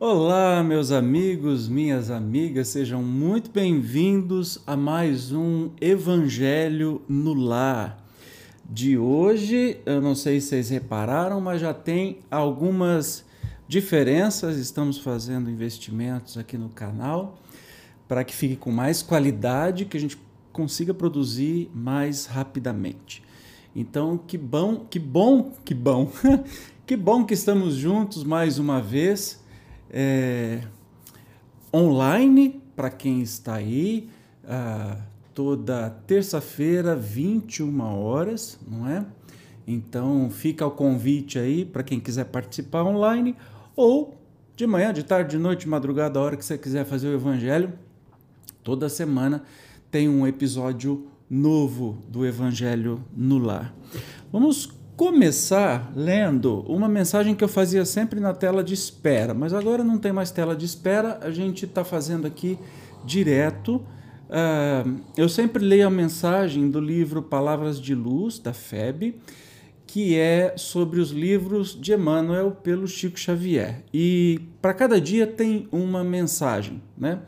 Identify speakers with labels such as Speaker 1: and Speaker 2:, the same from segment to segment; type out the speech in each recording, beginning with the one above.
Speaker 1: Olá, meus amigos, minhas amigas, sejam muito bem-vindos a mais um Evangelho no Lar. De hoje, eu não sei se vocês repararam, mas já tem algumas diferenças. Estamos fazendo investimentos aqui no canal para que fique com mais qualidade, que a gente consiga produzir mais rapidamente. Então, que bom, que bom, que bom, que bom que estamos juntos mais uma vez é, online para quem está aí, ah, toda terça-feira, 21 horas, não é? Então fica o convite aí para quem quiser participar online ou de manhã, de tarde, de noite, de madrugada, a hora que você quiser fazer o evangelho. Toda semana tem um episódio novo do Evangelho no Lar. Vamos começar lendo uma mensagem que eu fazia sempre na tela de espera, mas agora não tem mais tela de espera, a gente está fazendo aqui direto. Uh, eu sempre leio a mensagem do livro Palavras de Luz, da FEB, que é sobre os livros de Emmanuel pelo Chico Xavier. E para cada dia tem uma mensagem. Né?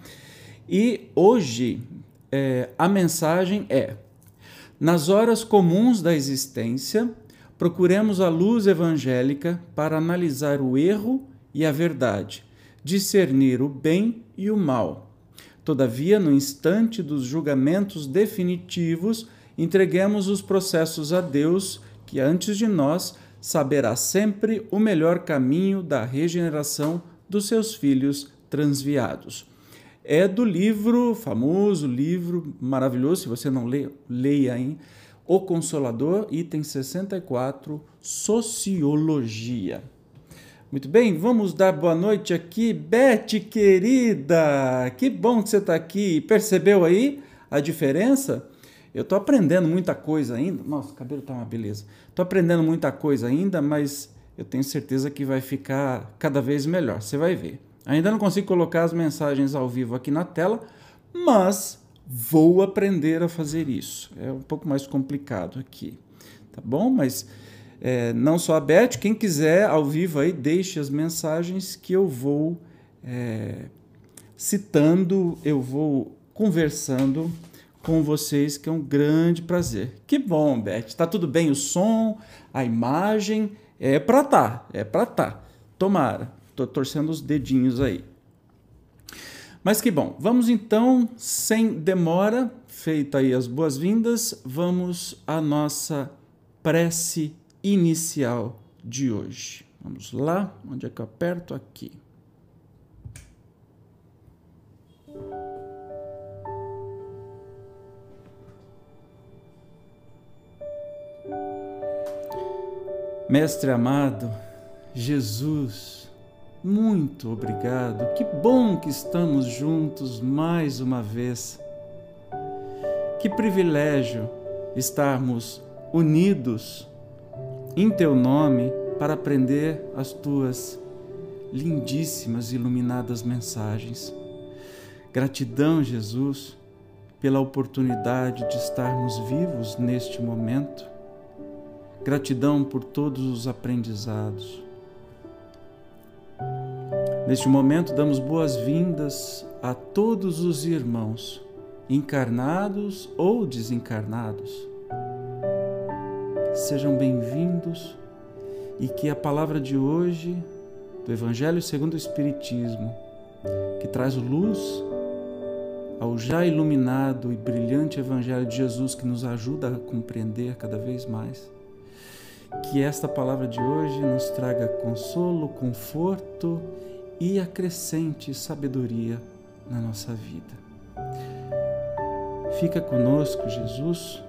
Speaker 1: E hoje é, a mensagem é: nas horas comuns da existência, procuremos a luz evangélica para analisar o erro e a verdade, discernir o bem e o mal. Todavia, no instante dos julgamentos definitivos, entreguemos os processos a Deus, que antes de nós saberá sempre o melhor caminho da regeneração dos seus filhos transviados. É do livro, famoso livro maravilhoso, se você não lê, leia aí, o Consolador, item 64, Sociologia. Muito bem, vamos dar boa noite aqui. Beth, querida, que bom que você está aqui. Percebeu aí a diferença? Eu estou aprendendo muita coisa ainda. Nossa, o cabelo está uma beleza. Estou aprendendo muita coisa ainda, mas eu tenho certeza que vai ficar cada vez melhor. Você vai ver. Ainda não consigo colocar as mensagens ao vivo aqui na tela, mas vou aprender a fazer isso. É um pouco mais complicado aqui, tá bom? Mas é, não só a Beth, quem quiser ao vivo aí, deixe as mensagens que eu vou é, citando, eu vou conversando com vocês, que é um grande prazer. Que bom, Beth. Tá tudo bem o som, a imagem? É para tá, é para tá. Tomara. Tô torcendo os dedinhos aí. Mas que bom, vamos então, sem demora, feita aí as boas-vindas, vamos à nossa prece inicial de hoje. Vamos lá, onde é que eu aperto? Aqui. Mestre amado, Jesus, muito obrigado. Que bom que estamos juntos mais uma vez. Que privilégio estarmos unidos em teu nome para aprender as tuas lindíssimas e iluminadas mensagens. Gratidão, Jesus, pela oportunidade de estarmos vivos neste momento. Gratidão por todos os aprendizados. Neste momento, damos boas-vindas a todos os irmãos, encarnados ou desencarnados. Sejam bem-vindos e que a palavra de hoje, do Evangelho segundo o Espiritismo, que traz luz ao já iluminado e brilhante Evangelho de Jesus, que nos ajuda a compreender cada vez mais, que esta palavra de hoje nos traga consolo, conforto e acrescente sabedoria na nossa vida. Fica conosco, Jesus,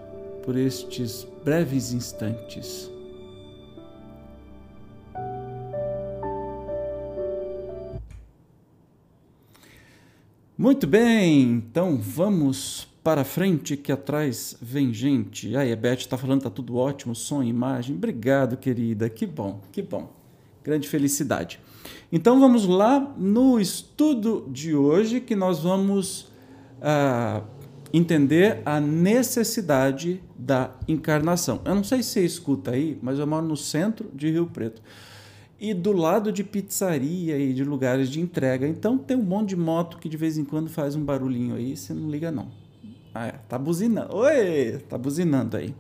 Speaker 1: por estes breves instantes. Muito bem, então vamos para frente que atrás vem gente. A Beth está falando, tá tudo ótimo, som, imagem. Obrigado, querida. Que bom, que bom. Grande felicidade. Então vamos lá no estudo de hoje que nós vamos ah, entender a necessidade da encarnação. Eu não sei se você escuta aí, mas eu moro no centro de Rio Preto. e do lado de pizzaria e de lugares de entrega. Então tem um monte de moto que de vez em quando faz um barulhinho aí, você não liga não. Ah, é, tá buzinando. Oi, tá buzinando aí.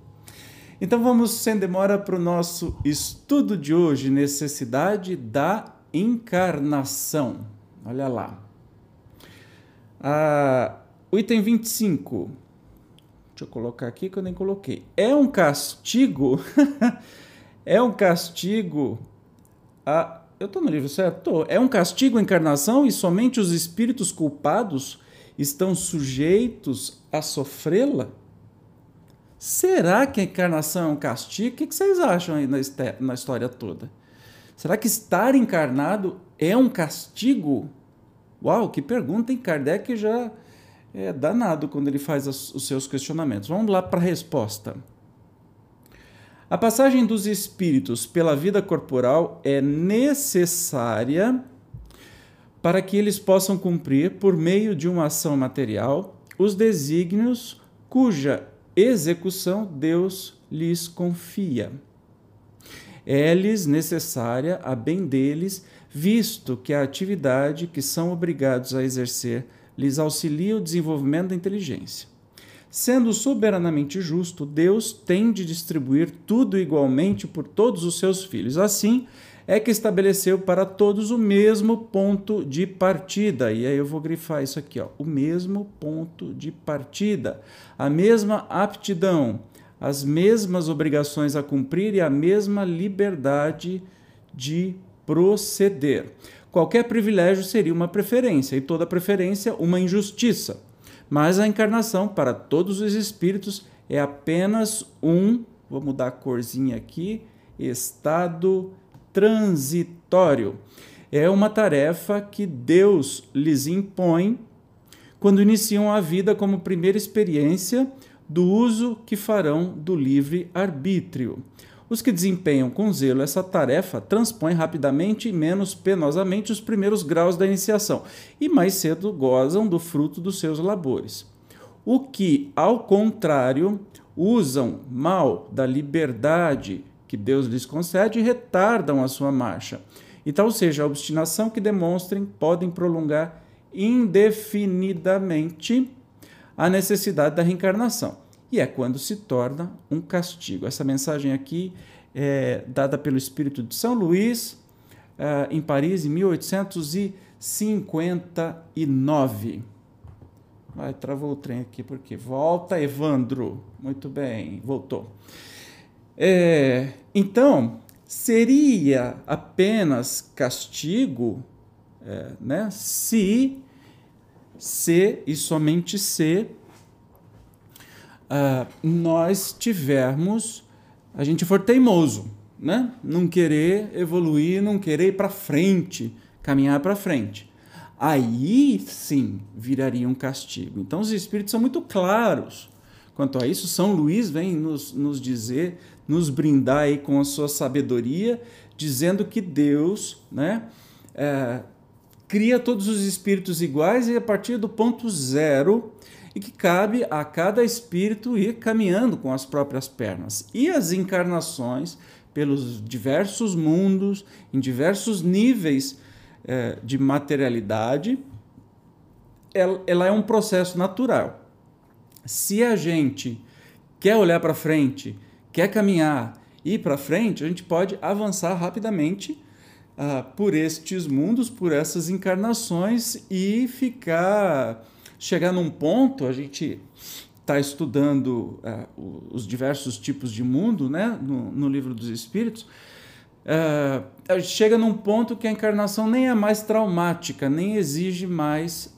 Speaker 1: Então vamos sem demora para o nosso estudo de hoje, necessidade da encarnação. Olha lá. Ah, o item 25. Deixa eu colocar aqui que eu nem coloquei. É um castigo. é um castigo a, eu estou no livro certo? Tô. É um castigo a encarnação e somente os espíritos culpados estão sujeitos a sofrê-la? Será que a encarnação é um castigo? O que vocês acham aí na história toda? Será que estar encarnado é um castigo? Uau, que pergunta, hein? Kardec já é danado quando ele faz os seus questionamentos. Vamos lá para a resposta. A passagem dos espíritos pela vida corporal é necessária para que eles possam cumprir, por meio de uma ação material, os desígnios cuja execução Deus lhes confia. É-lhes necessária a bem deles, visto que a atividade que são obrigados a exercer lhes auxilia o desenvolvimento da inteligência. Sendo soberanamente justo, Deus tem de distribuir tudo igualmente por todos os seus filhos. Assim, é que estabeleceu para todos o mesmo ponto de partida. E aí eu vou grifar isso aqui, ó, o mesmo ponto de partida, a mesma aptidão, as mesmas obrigações a cumprir e a mesma liberdade de proceder. Qualquer privilégio seria uma preferência e toda preferência uma injustiça. Mas a encarnação para todos os espíritos é apenas um, vou mudar a corzinha aqui, estado transitório. É uma tarefa que Deus lhes impõe quando iniciam a vida como primeira experiência do uso que farão do livre arbítrio. Os que desempenham com zelo essa tarefa transpõem rapidamente e menos penosamente os primeiros graus da iniciação e mais cedo gozam do fruto dos seus labores. O que, ao contrário, usam mal da liberdade que Deus lhes concede retardam a sua marcha. E tal seja a obstinação que demonstrem, podem prolongar indefinidamente a necessidade da reencarnação e é quando se torna um castigo. Essa mensagem aqui é dada pelo Espírito de São Luís, uh, em Paris, em 1859. Vai, travou o trem aqui, porque volta, Evandro. Muito bem, voltou. É, então, seria apenas castigo é, né, se, se e somente se uh, nós tivermos, a gente for teimoso, né? Não querer evoluir, não querer ir para frente, caminhar para frente. Aí sim viraria um castigo. Então os espíritos são muito claros quanto a isso. São Luís vem nos, nos dizer, nos brindar aí com a sua sabedoria, dizendo que Deus, né? É, cria todos os espíritos iguais e a partir do ponto zero e que cabe a cada espírito ir caminhando com as próprias pernas. E as encarnações pelos diversos mundos, em diversos níveis eh, de materialidade, ela, ela é um processo natural. Se a gente quer olhar para frente, quer caminhar, ir para frente, a gente pode avançar rapidamente uh, por estes mundos, por essas encarnações e ficar chegar num ponto, a gente está estudando uh, os diversos tipos de mundo né, no, no livro dos Espíritos, a gente chega num ponto que a encarnação nem é mais traumática, nem exige mais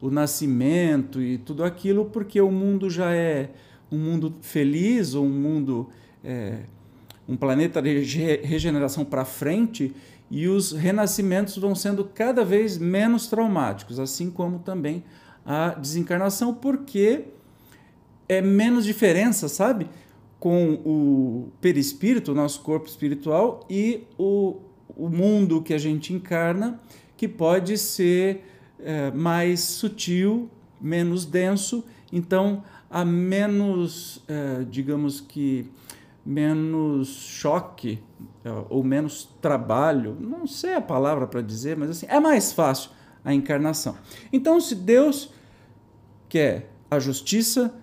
Speaker 1: o nascimento e tudo aquilo, porque o mundo já é um mundo feliz, ou um mundo, é, um planeta de regeneração para frente, e os renascimentos vão sendo cada vez menos traumáticos, assim como também a desencarnação, porque é menos diferença, sabe? Com o perispírito, o nosso corpo espiritual, e o, o mundo que a gente encarna, que pode ser é, mais sutil, menos denso, então há menos, é, digamos que, menos choque é, ou menos trabalho, não sei a palavra para dizer, mas assim, é mais fácil a encarnação. Então, se Deus quer a justiça,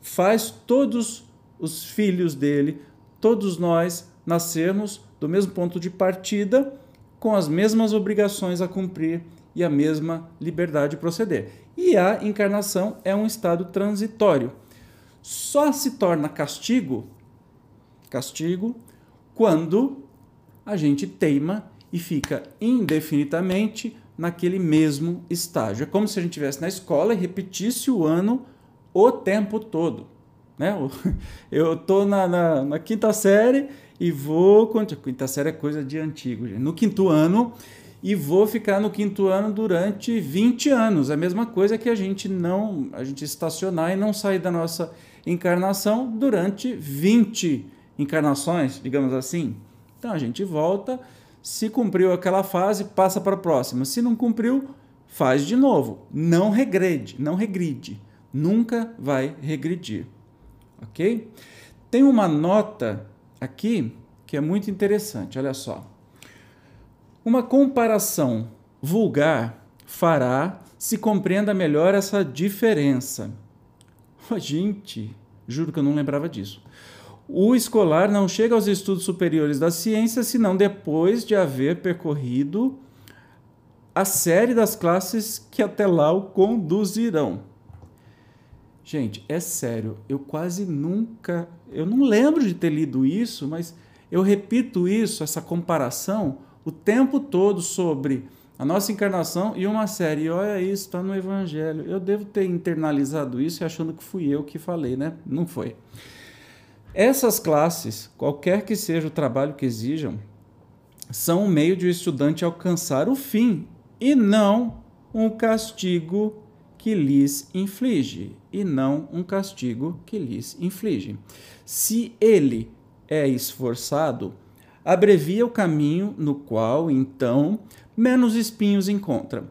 Speaker 1: faz todos os filhos dele, todos nós nascermos do mesmo ponto de partida, com as mesmas obrigações a cumprir e a mesma liberdade de proceder. E a encarnação é um estado transitório. Só se torna castigo, castigo, quando a gente teima e fica indefinidamente naquele mesmo estágio. É como se a gente estivesse na escola e repetisse o ano o tempo todo. Né? Eu estou na, na, na, quinta série e vou. Quinta série é coisa de antigo. Gente. No quinto ano e vou ficar no quinto ano durante 20 anos. É a mesma coisa que a gente não. a gente estacionar e não sair da nossa encarnação durante 20 encarnações, digamos assim. Então a gente volta, se cumpriu aquela fase, passa para a próxima. Se não cumpriu, faz de novo. Não regrede, não regride. Nunca vai regredir. Ok? Tem uma nota aqui que é muito interessante, olha só. Uma comparação vulgar fará se compreenda melhor essa diferença. Oh, gente, juro que eu não lembrava disso. O escolar não chega aos estudos superiores da ciência senão depois de haver percorrido a série das classes que até lá o conduzirão. Gente, é sério, eu quase nunca, eu não lembro de ter lido isso, mas eu repito isso, essa comparação, o tempo todo sobre a nossa encarnação e uma série. olha isso, está no Evangelho. Eu devo ter internalizado isso achando que fui eu que falei, né? Não foi. Essas classes, qualquer que seja o trabalho que exijam, são um meio de o estudante alcançar o fim e não um castigo que lhes inflige, e não um castigo que lhes inflige. Se ele é esforçado, abrevia o caminho no qual, então, menos espinhos encontra.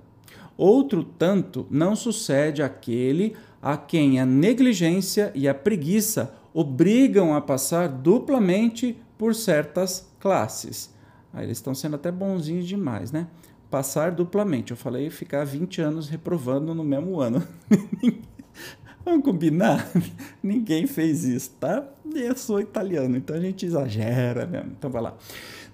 Speaker 1: Outro tanto não sucede aquele a quem a negligência e a preguiça obrigam a passar duplamente por certas classes. Aí eles estão sendo até bonzinhos demais, né? passar duplamente. Eu falei ficar 20 anos reprovando no mesmo ano. Vamos combinar? Ninguém fez isso, tá? Eu sou italiano, então a gente exagera mesmo. Então vai lá.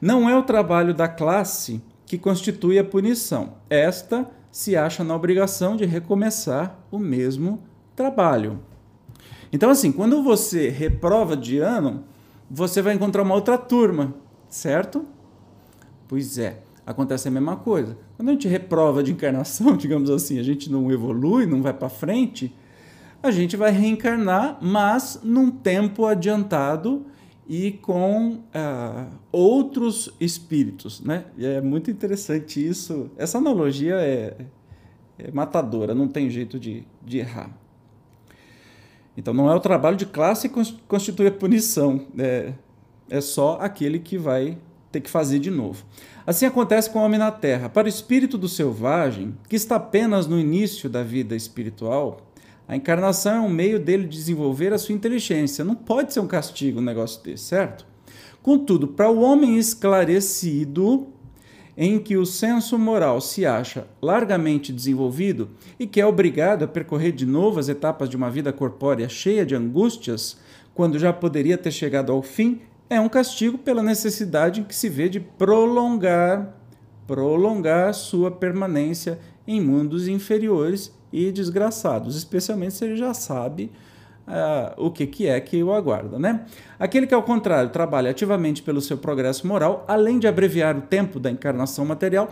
Speaker 1: Não é o trabalho da classe que constitui a punição. Esta se acha na obrigação de recomeçar o mesmo trabalho. Então, assim, quando você reprova de ano, você vai encontrar uma outra turma, certo? Pois é acontece a mesma coisa. Quando a gente reprova de encarnação, digamos assim, a gente não evolui, não vai para frente, a gente vai reencarnar, mas num tempo adiantado e com uh, outros espíritos, né? E é muito interessante isso. Essa analogia é, é matadora, não tem jeito de, de errar. Então não é o trabalho de classe que constitui a punição, é, é só aquele que vai ter que fazer de novo. Assim acontece com o homem na Terra. Para o espírito do selvagem, que está apenas no início da vida espiritual, a encarnação é um meio dele desenvolver a sua inteligência. Não pode ser um castigo um negócio desse, certo? Contudo, para o homem esclarecido, em que o senso moral se acha largamente desenvolvido e que é obrigado a percorrer de novo as etapas de uma vida corpórea cheia de angústias, quando já poderia ter chegado ao fim, é um castigo pela necessidade que se vê de prolongar, prolongar sua permanência em mundos inferiores e desgraçados, especialmente se ele já sabe uh, o que, que é que o aguarda. Né? Aquele que, ao contrário, trabalha ativamente pelo seu progresso moral, além de abreviar o tempo da encarnação material,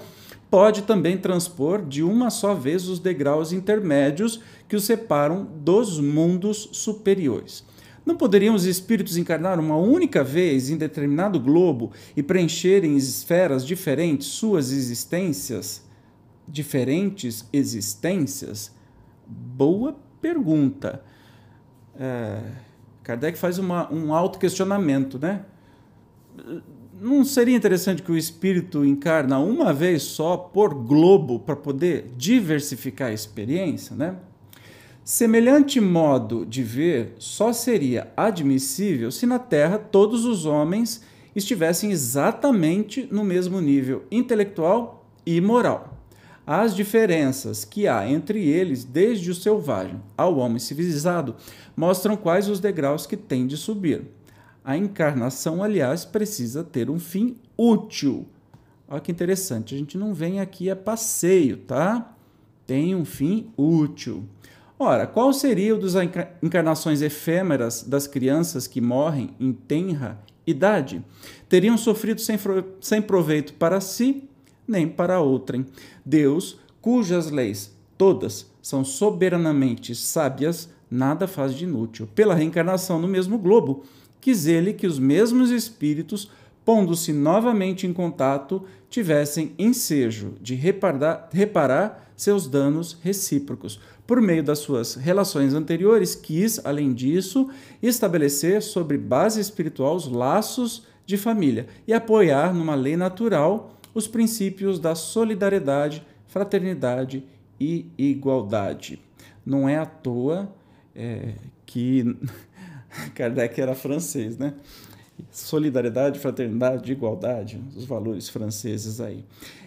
Speaker 1: pode também transpor de uma só vez os degraus intermédios que o separam dos mundos superiores. Não poderiam os espíritos encarnar uma única vez em determinado globo e preencher em esferas diferentes suas existências? Diferentes existências? Boa pergunta. É, Kardec faz uma, um auto-questionamento, né? Não seria interessante que o espírito encarna uma vez só por globo para poder diversificar a experiência, né? Semelhante modo de ver só seria admissível se na Terra todos os homens estivessem exatamente no mesmo nível intelectual e moral. As diferenças que há entre eles, desde o selvagem ao homem civilizado, mostram quais os degraus que tem de subir. A encarnação, aliás, precisa ter um fim útil. Olha que interessante, a gente não vem aqui a passeio, tá? Tem um fim útil. Ora, qual seria o das encarnações efêmeras das crianças que morrem em tenra idade? Teriam sofrido sem, sem proveito para si, nem para outrem. Deus, cujas leis todas são soberanamente sábias, nada faz de inútil. Pela reencarnação no mesmo globo, quis ele que os mesmos espíritos, pondo-se novamente em contato, tivessem ensejo de reparar, reparar seus danos recíprocos. Por meio das suas relações anteriores, quis, além disso, estabelecer sobre base espiritual os laços de família e apoiar numa lei natural os princípios da solidariedade, fraternidade e igualdade. Não é à toa é, que Kardec era francês, né? solidariedade, fraternidade, igualdade, os valores franceses aí.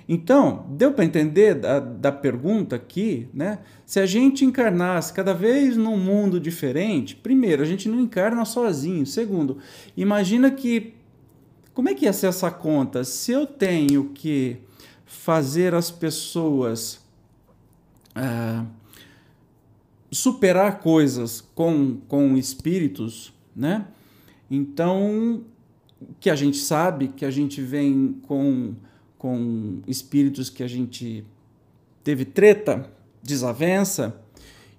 Speaker 1: Então, deu para entender da, da pergunta aqui, né? Se a gente encarnasse cada vez num mundo diferente, primeiro, a gente não encarna sozinho. Segundo, imagina que. Como é que ia ser essa conta? Se eu tenho que fazer as pessoas ah, superar coisas com, com espíritos, né? Então, que a gente sabe que a gente vem com, com espíritos que a gente teve treta, desavença,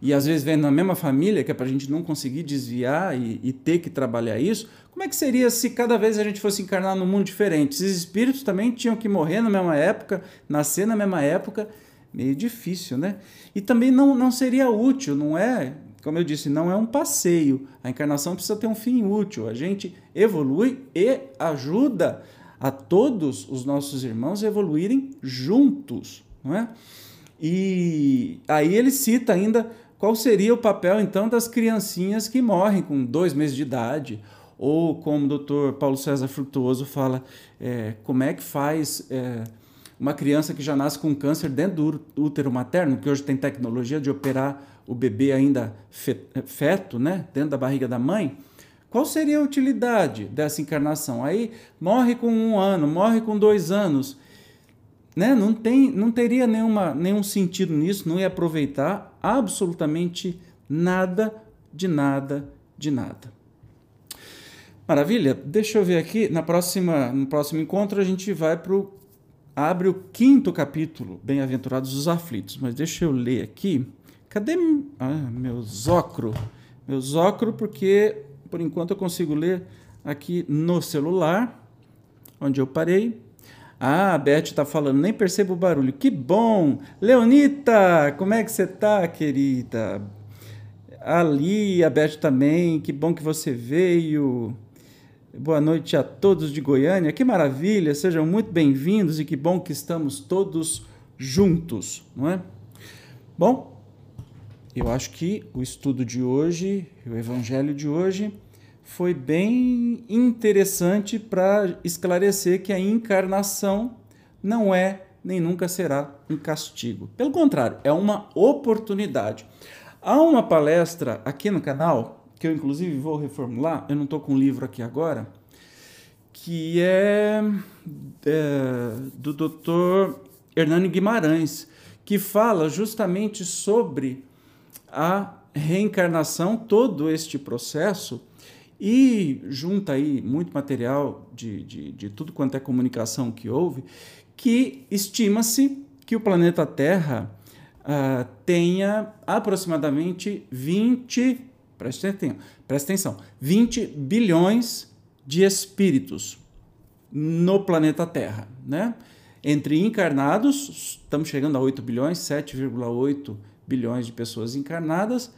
Speaker 1: e às vezes vem na mesma família, que é para a gente não conseguir desviar e, e, ter que trabalhar isso, como é que seria se cada vez a gente fosse encarnar num mundo diferente? Esses espíritos também tinham que morrer na mesma época, nascer na mesma época, meio difícil, né? E também não, não seria útil, não é? como eu disse, não é um passeio. A encarnação precisa ter um fim útil. A gente evolui e ajuda a todos os nossos irmãos evoluírem juntos, não é? E aí ele cita ainda qual seria o papel então das criancinhas que morrem com dois meses de idade, ou como o doutor Paulo César Frutuoso fala, é, como é que faz é, uma criança que já nasce com câncer dentro do útero materno, que hoje tem tecnologia de operar o bebê ainda feto, né, dentro da barriga da mãe, qual seria a utilidade dessa encarnação? Aí morre com um ano, morre com dois anos, né? Não tem, não teria nenhuma, nenhum sentido nisso, não ia aproveitar absolutamente nada de nada de nada. Maravilha. Deixa eu ver aqui. Na próxima, no próximo encontro a gente vai para o abre o quinto capítulo, Bem-aventurados os aflitos. Mas deixa eu ler aqui. Cadê ah, meu zócro? Meu zócro, porque por enquanto eu consigo ler aqui no celular, onde eu parei. Ah, a Beth está falando, nem percebo o barulho. Que bom! Leonita, como é que você está, querida? Ali, a Beth também, que bom que você veio. Boa noite a todos de Goiânia. Que maravilha! Sejam muito bem-vindos e que bom que estamos todos juntos, não é? Bom, eu acho que o estudo de hoje, o evangelho de hoje, foi bem interessante para esclarecer que a encarnação não é nem nunca será um castigo. Pelo contrário, é uma oportunidade. Há uma palestra aqui no canal, que eu inclusive vou reformular, eu não estou com o livro aqui agora, que é, é do Dr. Hernani Guimarães, que fala justamente sobre a reencarnação, todo este processo, e junta aí muito material de, de, de tudo quanto é comunicação que houve, que estima-se que o planeta Terra uh, tenha aproximadamente 20, presta atenção, presta atenção, 20 bilhões de espíritos no planeta Terra, né? Entre encarnados, estamos chegando a 8 bilhões, 7,8 bilhões de pessoas encarnadas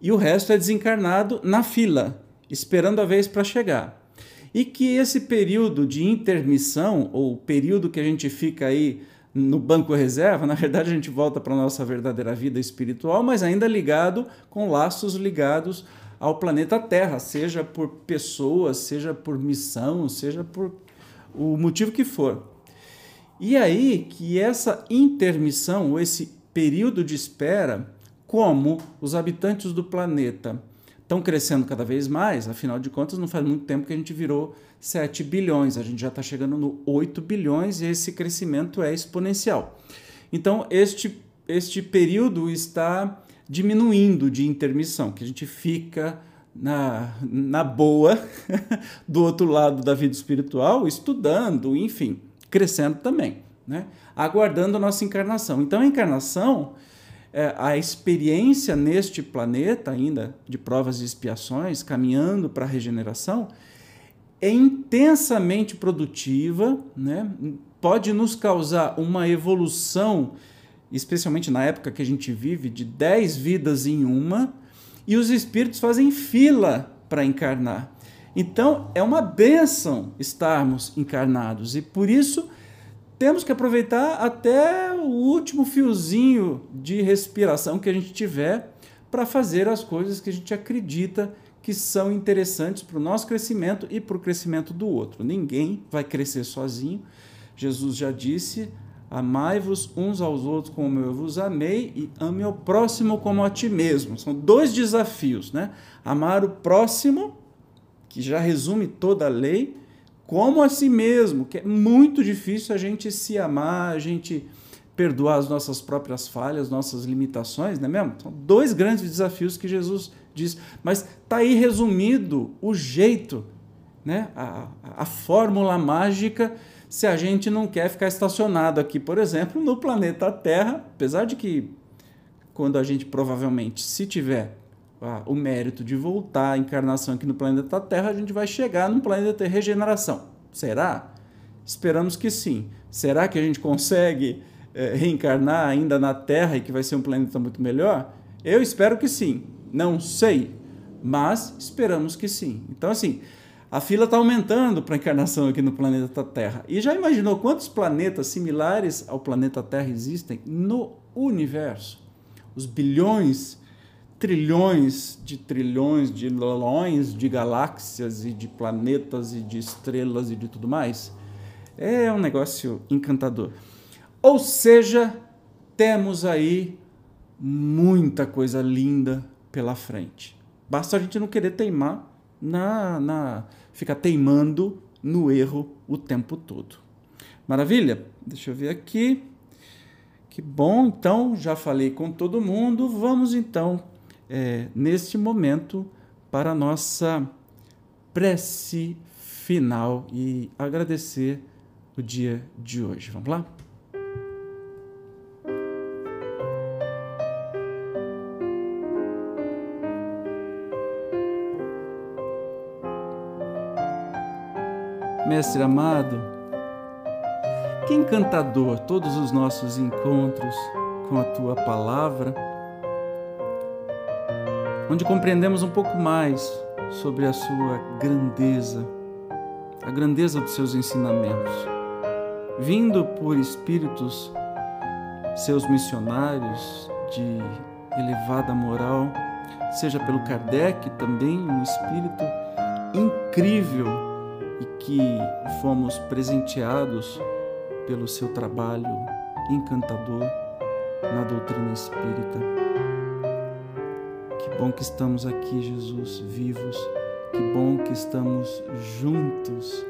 Speaker 1: e o resto é desencarnado na fila, esperando a vez para chegar. E que esse período de intermissão, ou período que a gente fica aí no banco reserva, na verdade a gente volta para a nossa verdadeira vida espiritual, mas ainda ligado com laços ligados ao planeta Terra, seja por pessoas, seja por missão, seja por o motivo que for. E aí que essa intermissão, ou esse período de espera, como os habitantes do planeta estão crescendo cada vez mais, afinal de contas, não faz muito tempo que a gente virou 7 bilhões, a gente já está chegando no 8 bilhões e esse crescimento é exponencial. Então, este, este período está diminuindo de intermissão, que a gente fica na, na boa do outro lado da vida espiritual, estudando, enfim, crescendo também, né? aguardando a nossa encarnação. Então, a encarnação, é, a experiência neste planeta, ainda de provas e expiações, caminhando para a regeneração, é intensamente produtiva, né? pode nos causar uma evolução, especialmente na época que a gente vive, de 10 vidas em uma, e os espíritos fazem fila para encarnar. Então, é uma bênção estarmos encarnados e por isso temos que aproveitar até o último fiozinho de respiração que a gente tiver para fazer as coisas que a gente acredita que são interessantes para o nosso crescimento e para o crescimento do outro. Ninguém vai crescer sozinho. Jesus já disse: Amai-vos uns aos outros como eu vos amei e ame o próximo como a ti mesmo. São dois desafios, né? Amar o próximo, que já resume toda a lei, como a si mesmo, que é muito difícil a gente se amar, a gente perdoar as nossas próprias falhas, nossas limitações, não é mesmo? São dois grandes desafios que Jesus diz. Mas está aí resumido o jeito, né? a, a fórmula mágica se a gente não quer ficar estacionado aqui, por exemplo, no planeta Terra, apesar de que quando a gente provavelmente, se tiver o mérito de voltar à encarnação aqui no planeta Terra, a gente vai chegar num planeta de regeneração. Será? Esperamos que sim. Será que a gente consegue é, reencarnar ainda na Terra e que vai ser um planeta muito melhor? Eu espero que sim. Não sei, mas esperamos que sim. Então, assim, a fila está aumentando para a encarnação aqui no planeta Terra. E já imaginou quantos planetas similares ao planeta Terra existem no universo? Os bilhões, trilhões de trilhões de lolões de galáxias e de planetas e de estrelas e de tudo mais. É um negócio encantador. Ou seja, temos aí muita coisa linda pela frente. Basta a gente não querer teimar na, na ficar teimando no erro o tempo todo. Maravilha? Deixa eu ver aqui. Que bom, então já falei com todo mundo. Vamos então, é, neste momento, para a nossa prece final e agradecer o dia de hoje. Vamos lá? Mestre amado, que encantador todos os nossos encontros com a tua palavra, onde compreendemos um pouco mais sobre a sua grandeza, a grandeza dos seus ensinamentos, vindo por espíritos, seus missionários de elevada moral, seja pelo Kardec também, um espírito incrível e que fomos presenteados pelo seu trabalho encantador na doutrina espírita. Que bom que estamos aqui, Jesus, vivos. Que bom que estamos juntos.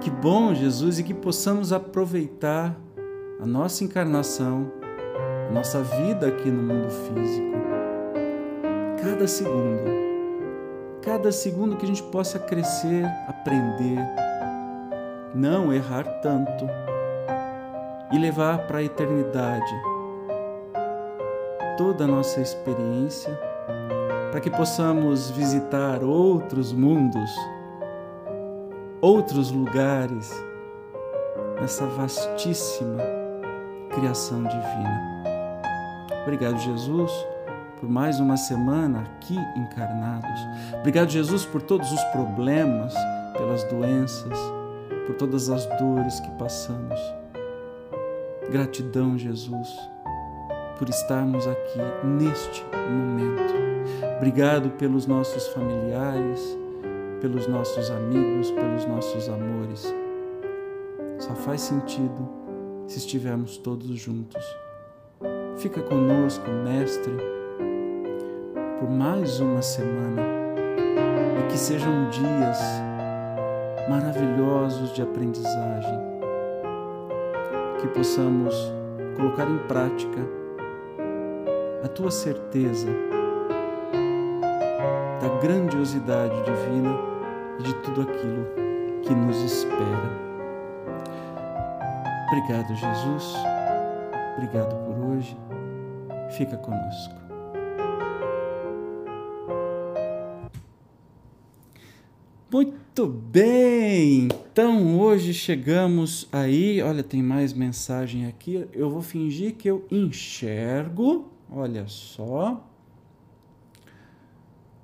Speaker 1: Que bom, Jesus, e que possamos aproveitar a nossa encarnação, a nossa vida aqui no mundo físico. Cada segundo cada segundo que a gente possa crescer, aprender, não errar tanto e levar para a eternidade toda a nossa experiência para que possamos visitar outros mundos, outros lugares nessa vastíssima criação divina. Obrigado, Jesus por mais uma semana aqui encarnados. Obrigado, Jesus, por todos os problemas, pelas doenças, por todas as dores que passamos. Gratidão, Jesus, por estarmos aqui neste momento. Obrigado pelos nossos familiares, pelos nossos amigos, pelos nossos amores. Só faz sentido se estivermos todos juntos. Fica conosco, Mestre, por mais uma semana e que sejam dias maravilhosos de aprendizagem, que possamos colocar em prática a tua certeza da grandiosidade divina e de tudo aquilo que nos espera. Obrigado, Jesus. Obrigado por hoje. Fica conosco. Muito bem! Então hoje chegamos aí. Olha, tem mais mensagem aqui. Eu vou fingir que eu enxergo. Olha só.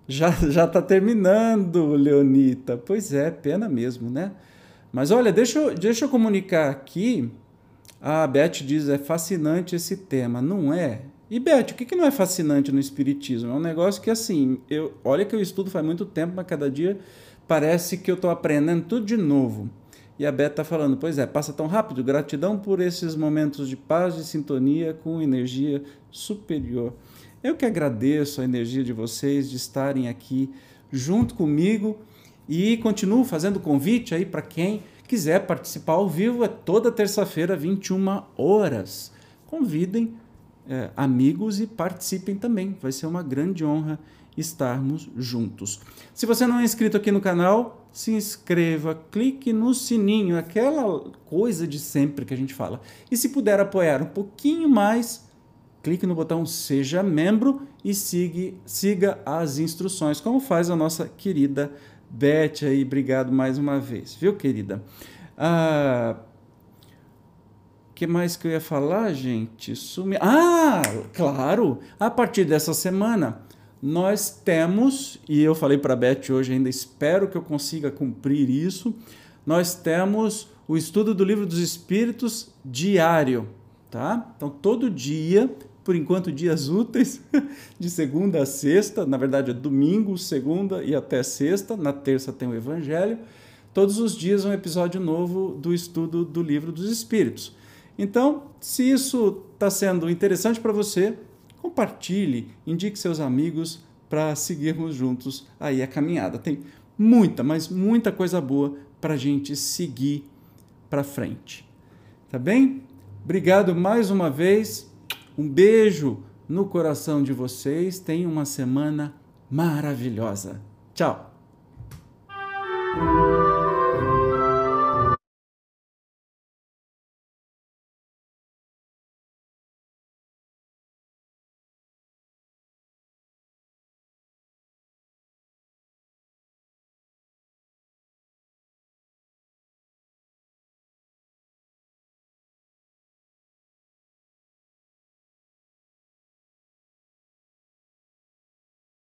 Speaker 1: Já já está terminando, Leonita. Pois é, pena mesmo, né? Mas olha, deixa eu, deixa eu comunicar aqui. A Beth diz: é fascinante esse tema. Não é? E Beth, o que, que não é fascinante no Espiritismo? É um negócio que, assim, eu, olha que eu estudo faz muito tempo, mas cada dia parece que eu estou aprendendo tudo de novo. E a Beth está falando: pois é, passa tão rápido. Gratidão por esses momentos de paz e sintonia com energia superior. Eu que agradeço a energia de vocês de estarem aqui junto comigo e continuo fazendo convite aí para quem quiser participar ao vivo, é toda terça-feira, 21 horas. Convidem é, amigos e participem também. Vai ser uma grande honra estarmos juntos. Se você não é inscrito aqui no canal, se inscreva, clique no sininho, aquela coisa de sempre que a gente fala. E se puder apoiar um pouquinho mais, clique no botão Seja Membro e siga, siga as instruções, como faz a nossa querida Beth aí, obrigado mais uma vez, viu, querida? Ah, que mais que eu ia falar, gente? Sumi... Ah, claro! A partir dessa semana, nós temos, e eu falei para a Beth hoje ainda, espero que eu consiga cumprir isso, nós temos o estudo do Livro dos Espíritos diário, tá? Então, todo dia por enquanto, dias úteis, de segunda a sexta, na verdade é domingo, segunda e até sexta, na terça tem o Evangelho. Todos os dias um episódio novo do estudo do Livro dos Espíritos. Então, se isso está sendo interessante para você, compartilhe, indique seus amigos para seguirmos juntos aí a caminhada. Tem muita, mas muita coisa boa para a gente seguir para frente. Tá bem? Obrigado mais uma vez. Um beijo no coração de vocês. Tenham uma semana maravilhosa. Tchau.